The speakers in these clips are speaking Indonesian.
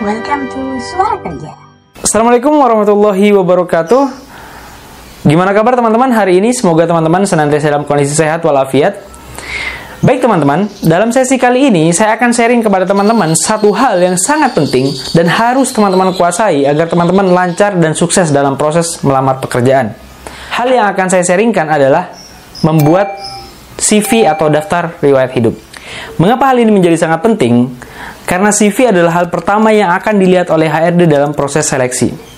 Welcome to Suara Kerja. Assalamualaikum warahmatullahi wabarakatuh. Gimana kabar teman-teman hari ini? Semoga teman-teman senantiasa dalam kondisi sehat walafiat. Baik teman-teman, dalam sesi kali ini saya akan sharing kepada teman-teman satu hal yang sangat penting dan harus teman-teman kuasai agar teman-teman lancar dan sukses dalam proses melamar pekerjaan. Hal yang akan saya sharingkan adalah membuat CV atau daftar riwayat hidup. Mengapa hal ini menjadi sangat penting? Karena CV adalah hal pertama yang akan dilihat oleh HRD dalam proses seleksi.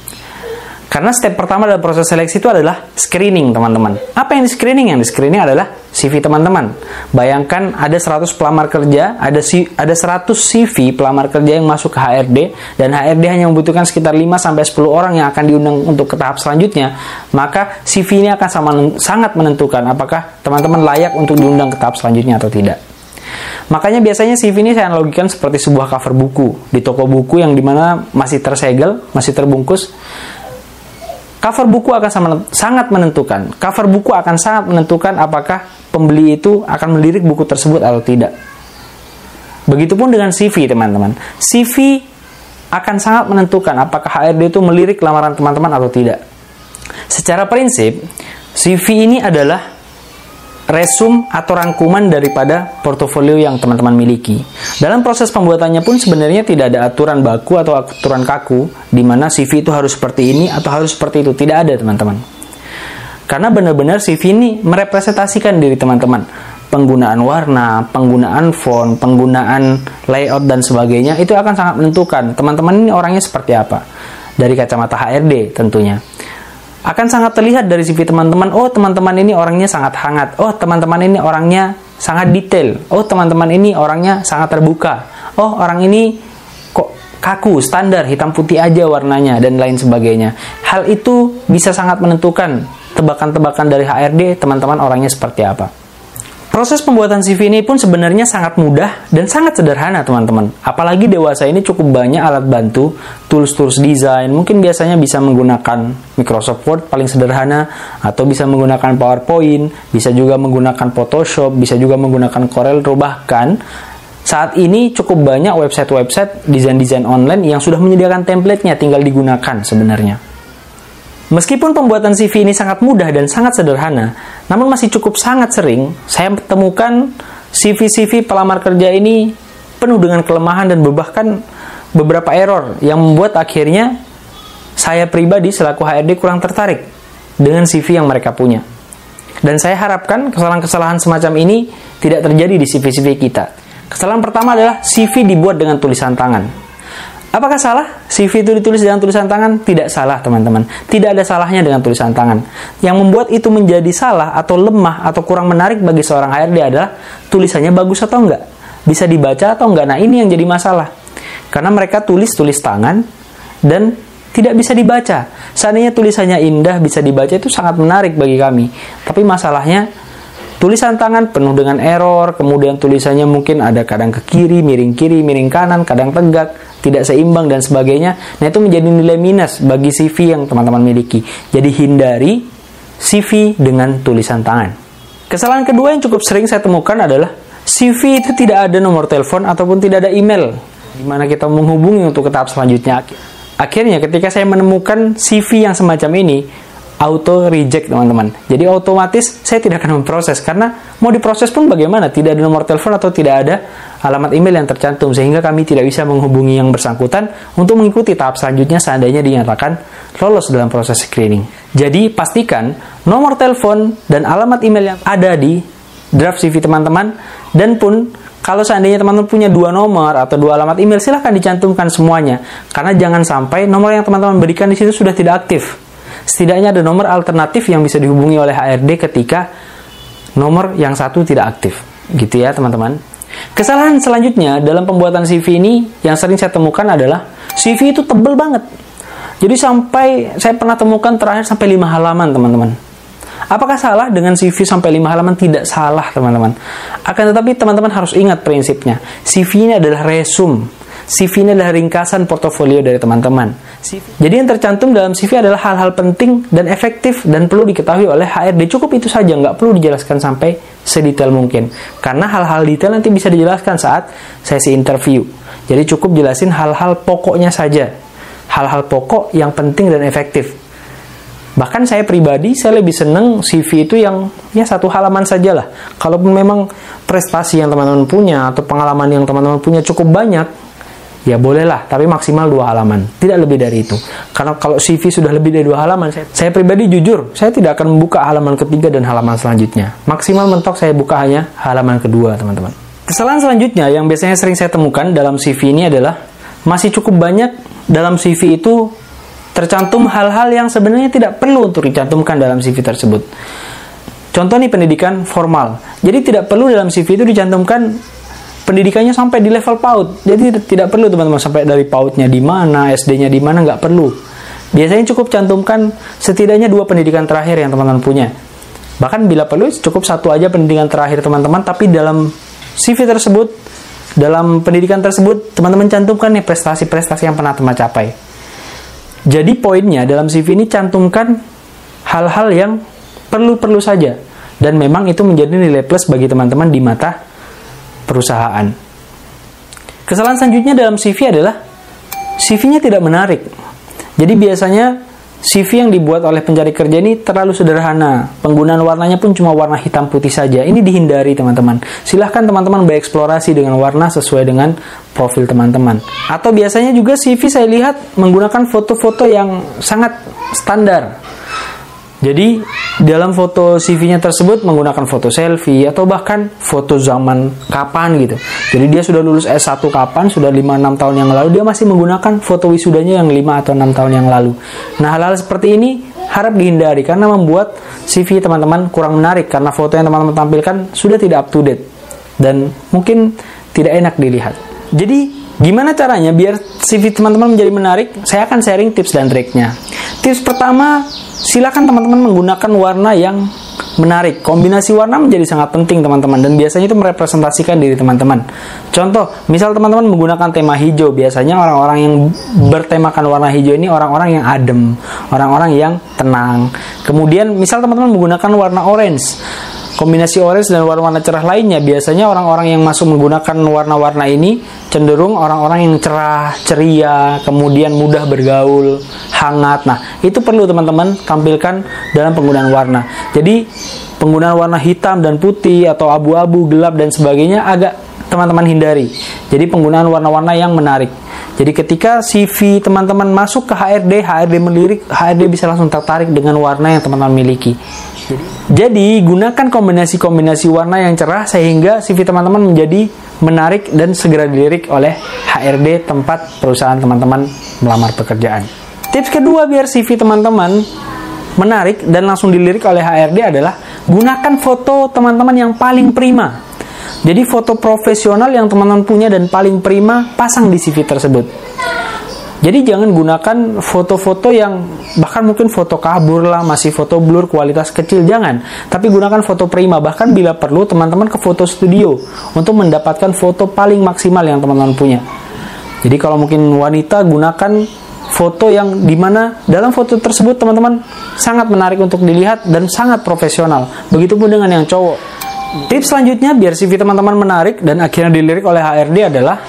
Karena step pertama dalam proses seleksi itu adalah screening, teman-teman. Apa yang di screening? Yang di screening adalah CV teman-teman. Bayangkan ada 100 pelamar kerja, ada si, ada 100 CV pelamar kerja yang masuk ke HRD dan HRD hanya membutuhkan sekitar 5 sampai 10 orang yang akan diundang untuk ke tahap selanjutnya, maka CV ini akan sama, sangat menentukan apakah teman-teman layak untuk diundang ke tahap selanjutnya atau tidak. Makanya biasanya CV ini saya analogikan seperti sebuah cover buku di toko buku yang di mana masih tersegel, masih terbungkus cover buku akan sangat menentukan. Cover buku akan sangat menentukan apakah pembeli itu akan melirik buku tersebut atau tidak. Begitupun dengan CV, teman-teman. CV akan sangat menentukan apakah HRD itu melirik lamaran teman-teman atau tidak. Secara prinsip, CV ini adalah resum atau rangkuman daripada portofolio yang teman-teman miliki. Dalam proses pembuatannya pun sebenarnya tidak ada aturan baku atau aturan kaku di mana CV itu harus seperti ini atau harus seperti itu. Tidak ada, teman-teman. Karena benar-benar CV ini merepresentasikan diri teman-teman. Penggunaan warna, penggunaan font, penggunaan layout dan sebagainya itu akan sangat menentukan teman-teman ini orangnya seperti apa. Dari kacamata HRD tentunya akan sangat terlihat dari CV teman-teman, oh teman-teman ini orangnya sangat hangat, oh teman-teman ini orangnya sangat detail, oh teman-teman ini orangnya sangat terbuka, oh orang ini kok kaku, standar, hitam putih aja warnanya, dan lain sebagainya. Hal itu bisa sangat menentukan tebakan-tebakan dari HRD teman-teman orangnya seperti apa. Proses pembuatan CV ini pun sebenarnya sangat mudah dan sangat sederhana teman-teman. Apalagi dewasa ini cukup banyak alat bantu, tools-tools desain. Mungkin biasanya bisa menggunakan Microsoft Word paling sederhana, atau bisa menggunakan PowerPoint, bisa juga menggunakan Photoshop, bisa juga menggunakan Corel. Bahkan saat ini cukup banyak website-website desain-desain online yang sudah menyediakan template-nya tinggal digunakan sebenarnya. Meskipun pembuatan CV ini sangat mudah dan sangat sederhana, namun masih cukup sangat sering saya temukan CV-CV pelamar kerja ini penuh dengan kelemahan dan bahkan beberapa error yang membuat akhirnya saya pribadi selaku HRD kurang tertarik dengan CV yang mereka punya. Dan saya harapkan kesalahan-kesalahan semacam ini tidak terjadi di CV-CV kita. Kesalahan pertama adalah CV dibuat dengan tulisan tangan. Apakah salah CV itu ditulis dengan tulisan tangan? Tidak salah, teman-teman. Tidak ada salahnya dengan tulisan tangan. Yang membuat itu menjadi salah atau lemah atau kurang menarik bagi seorang HRD adalah tulisannya bagus atau enggak. Bisa dibaca atau enggak. Nah, ini yang jadi masalah. Karena mereka tulis tulis tangan dan tidak bisa dibaca. Seandainya tulisannya indah bisa dibaca itu sangat menarik bagi kami. Tapi masalahnya tulisan tangan penuh dengan error, kemudian tulisannya mungkin ada kadang ke kiri, miring kiri, miring kanan, kadang tegak, tidak seimbang dan sebagainya. Nah, itu menjadi nilai minus bagi CV yang teman-teman miliki. Jadi hindari CV dengan tulisan tangan. Kesalahan kedua yang cukup sering saya temukan adalah CV itu tidak ada nomor telepon ataupun tidak ada email di mana kita menghubungi untuk ke tahap selanjutnya. Akhirnya ketika saya menemukan CV yang semacam ini, auto reject teman-teman. Jadi otomatis saya tidak akan memproses karena mau diproses pun bagaimana? Tidak ada nomor telepon atau tidak ada alamat email yang tercantum sehingga kami tidak bisa menghubungi yang bersangkutan untuk mengikuti tahap selanjutnya seandainya dinyatakan lolos dalam proses screening. Jadi pastikan nomor telepon dan alamat email yang ada di draft CV teman-teman dan pun kalau seandainya teman-teman punya dua nomor atau dua alamat email silahkan dicantumkan semuanya karena jangan sampai nomor yang teman-teman berikan di situ sudah tidak aktif setidaknya ada nomor alternatif yang bisa dihubungi oleh HRD ketika nomor yang satu tidak aktif. Gitu ya, teman-teman. Kesalahan selanjutnya dalam pembuatan CV ini yang sering saya temukan adalah CV itu tebel banget. Jadi sampai saya pernah temukan terakhir sampai 5 halaman, teman-teman. Apakah salah dengan CV sampai 5 halaman? Tidak salah, teman-teman. Akan tetapi teman-teman harus ingat prinsipnya. CV ini adalah resum. CV ini adalah ringkasan portofolio dari teman-teman. Jadi yang tercantum dalam CV adalah hal-hal penting dan efektif dan perlu diketahui oleh HRD. Cukup itu saja, nggak perlu dijelaskan sampai sedetail mungkin. Karena hal-hal detail nanti bisa dijelaskan saat sesi interview. Jadi cukup jelasin hal-hal pokoknya saja. Hal-hal pokok yang penting dan efektif. Bahkan saya pribadi, saya lebih seneng CV itu yang ya satu halaman saja lah. Kalaupun memang prestasi yang teman-teman punya atau pengalaman yang teman-teman punya cukup banyak, ya bolehlah, tapi maksimal dua halaman. Tidak lebih dari itu. Karena kalau CV sudah lebih dari dua halaman, saya, saya pribadi jujur, saya tidak akan membuka halaman ketiga dan halaman selanjutnya. Maksimal mentok saya buka hanya halaman kedua, teman-teman. Kesalahan selanjutnya yang biasanya sering saya temukan dalam CV ini adalah masih cukup banyak dalam CV itu tercantum hal-hal yang sebenarnya tidak perlu untuk dicantumkan dalam CV tersebut. Contoh nih pendidikan formal. Jadi tidak perlu dalam CV itu dicantumkan pendidikannya sampai di level PAUD. Jadi tidak perlu teman-teman sampai dari PAUD-nya di mana, SD-nya di mana nggak perlu. Biasanya cukup cantumkan setidaknya dua pendidikan terakhir yang teman-teman punya. Bahkan bila perlu cukup satu aja pendidikan terakhir teman-teman, tapi dalam CV tersebut, dalam pendidikan tersebut, teman-teman cantumkan nih prestasi-prestasi yang pernah teman capai. Jadi poinnya dalam CV ini cantumkan hal-hal yang perlu-perlu saja dan memang itu menjadi nilai plus bagi teman-teman di mata perusahaan. Kesalahan selanjutnya dalam CV adalah CV-nya tidak menarik. Jadi biasanya CV yang dibuat oleh pencari kerja ini terlalu sederhana. Penggunaan warnanya pun cuma warna hitam putih saja. Ini dihindari teman-teman. Silahkan teman-teman bereksplorasi dengan warna sesuai dengan profil teman-teman. Atau biasanya juga CV saya lihat menggunakan foto-foto yang sangat standar. Jadi dalam foto CV-nya tersebut menggunakan foto selfie atau bahkan foto zaman kapan gitu. Jadi dia sudah lulus S1 kapan, sudah 5-6 tahun yang lalu, dia masih menggunakan foto wisudanya yang 5 atau 6 tahun yang lalu. Nah hal-hal seperti ini harap dihindari karena membuat CV teman-teman kurang menarik karena foto yang teman-teman tampilkan sudah tidak up to date dan mungkin tidak enak dilihat. Jadi gimana caranya biar CV teman-teman menjadi menarik? Saya akan sharing tips dan triknya. Tips pertama silakan teman-teman menggunakan warna yang menarik. Kombinasi warna menjadi sangat penting teman-teman dan biasanya itu merepresentasikan diri teman-teman. Contoh, misal teman-teman menggunakan tema hijau, biasanya orang-orang yang bertemakan warna hijau ini orang-orang yang adem, orang-orang yang tenang. Kemudian misal teman-teman menggunakan warna orange. Kombinasi orange dan warna-warna cerah lainnya biasanya orang-orang yang masuk menggunakan warna-warna ini cenderung orang-orang yang cerah, ceria, kemudian mudah bergaul, hangat. Nah, itu perlu teman-teman tampilkan dalam penggunaan warna. Jadi, penggunaan warna hitam dan putih atau abu-abu, gelap dan sebagainya agak teman-teman hindari. Jadi, penggunaan warna-warna yang menarik. Jadi ketika CV teman-teman masuk ke HRD, HRD melirik, HRD bisa langsung tertarik dengan warna yang teman-teman miliki. Jadi, gunakan kombinasi-kombinasi warna yang cerah sehingga CV teman-teman menjadi menarik dan segera dilirik oleh HRD tempat perusahaan teman-teman melamar pekerjaan. Tips kedua biar CV teman-teman menarik dan langsung dilirik oleh HRD adalah gunakan foto teman-teman yang paling prima. Jadi foto profesional yang teman-teman punya dan paling prima pasang di CV tersebut. Jadi jangan gunakan foto-foto yang bahkan mungkin foto kabur lah, masih foto blur kualitas kecil jangan. Tapi gunakan foto prima bahkan bila perlu teman-teman ke foto studio untuk mendapatkan foto paling maksimal yang teman-teman punya. Jadi kalau mungkin wanita gunakan foto yang di mana dalam foto tersebut teman-teman sangat menarik untuk dilihat dan sangat profesional. Begitupun dengan yang cowok. Tips selanjutnya biar CV teman-teman menarik dan akhirnya dilirik oleh HRD adalah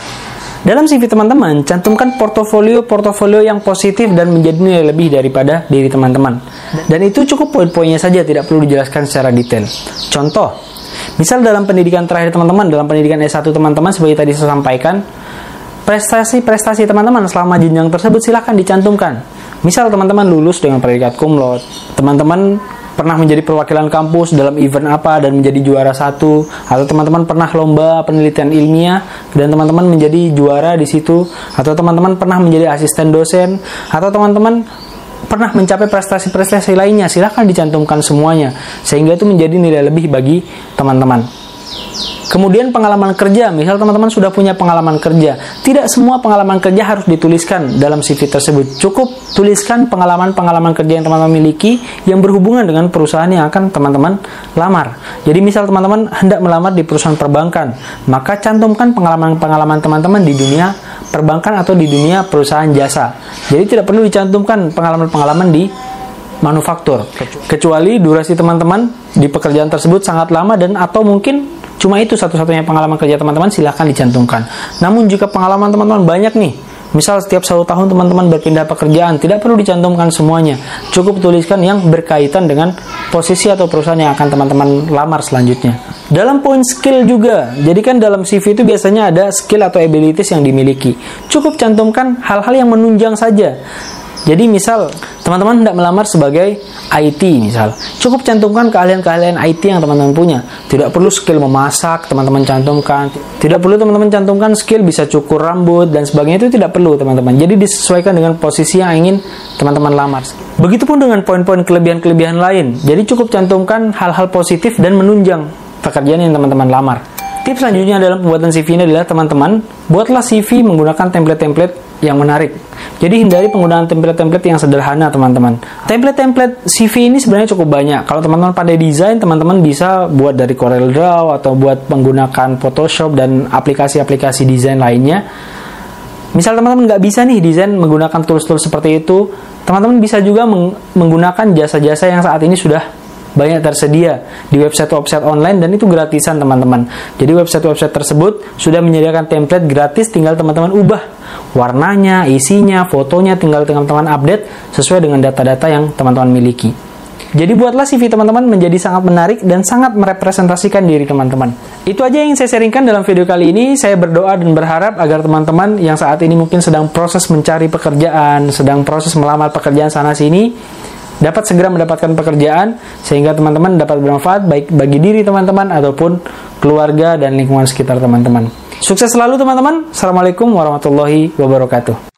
dalam CV teman-teman, cantumkan portofolio-portofolio yang positif dan menjadi nilai lebih daripada diri teman-teman. Dan itu cukup poin-poinnya saja, tidak perlu dijelaskan secara detail. Contoh, misal dalam pendidikan terakhir teman-teman, dalam pendidikan S1 teman-teman, seperti tadi saya sampaikan, prestasi-prestasi teman-teman selama jenjang tersebut silahkan dicantumkan. Misal teman-teman lulus dengan predikat cum laude, teman-teman pernah menjadi perwakilan kampus dalam event apa dan menjadi juara satu? Atau teman-teman pernah lomba penelitian ilmiah dan teman-teman menjadi juara di situ? Atau teman-teman pernah menjadi asisten dosen? Atau teman-teman pernah mencapai prestasi-prestasi lainnya? Silahkan dicantumkan semuanya sehingga itu menjadi nilai lebih bagi teman-teman Kemudian pengalaman kerja, misal teman-teman sudah punya pengalaman kerja, tidak semua pengalaman kerja harus dituliskan dalam CV tersebut. Cukup tuliskan pengalaman-pengalaman kerja yang teman-teman miliki yang berhubungan dengan perusahaan yang akan teman-teman lamar. Jadi misal teman-teman hendak melamar di perusahaan perbankan, maka cantumkan pengalaman-pengalaman teman-teman di dunia perbankan atau di dunia perusahaan jasa. Jadi tidak perlu dicantumkan pengalaman-pengalaman di manufaktur. Kecuali durasi teman-teman di pekerjaan tersebut sangat lama dan atau mungkin cuma itu satu-satunya pengalaman kerja teman-teman silahkan dicantumkan. Namun jika pengalaman teman-teman banyak nih, Misal setiap satu tahun teman-teman berpindah pekerjaan, tidak perlu dicantumkan semuanya. Cukup tuliskan yang berkaitan dengan posisi atau perusahaan yang akan teman-teman lamar selanjutnya. Dalam poin skill juga, jadi kan dalam CV itu biasanya ada skill atau abilities yang dimiliki. Cukup cantumkan hal-hal yang menunjang saja. Jadi misal teman-teman hendak melamar sebagai IT misal, cukup cantumkan keahlian-keahlian IT yang teman-teman punya. Tidak perlu skill memasak, teman-teman cantumkan. Tidak perlu teman-teman cantumkan skill bisa cukur rambut dan sebagainya itu tidak perlu teman-teman. Jadi disesuaikan dengan posisi yang ingin teman-teman lamar. Begitupun dengan poin-poin kelebihan-kelebihan lain. Jadi cukup cantumkan hal-hal positif dan menunjang pekerjaan yang teman-teman lamar. Tips selanjutnya dalam pembuatan CV ini adalah teman-teman buatlah CV menggunakan template-template yang menarik. Jadi hindari penggunaan template-template yang sederhana, teman-teman. Template-template CV ini sebenarnya cukup banyak. Kalau teman-teman pandai desain, teman-teman bisa buat dari Corel Draw atau buat menggunakan Photoshop dan aplikasi-aplikasi desain lainnya. Misal teman-teman nggak bisa nih desain menggunakan tools-tools seperti itu, teman-teman bisa juga meng menggunakan jasa-jasa yang saat ini sudah banyak tersedia di website-website online dan itu gratisan teman-teman. Jadi website-website tersebut sudah menyediakan template gratis tinggal teman-teman ubah warnanya, isinya, fotonya tinggal teman-teman update sesuai dengan data-data yang teman-teman miliki. Jadi buatlah CV teman-teman menjadi sangat menarik dan sangat merepresentasikan diri teman-teman. Itu aja yang saya sharingkan dalam video kali ini. Saya berdoa dan berharap agar teman-teman yang saat ini mungkin sedang proses mencari pekerjaan, sedang proses melamar pekerjaan sana sini, dapat segera mendapatkan pekerjaan sehingga teman-teman dapat bermanfaat baik bagi diri teman-teman ataupun keluarga dan lingkungan sekitar teman-teman. Sukses selalu teman-teman. Assalamualaikum warahmatullahi wabarakatuh.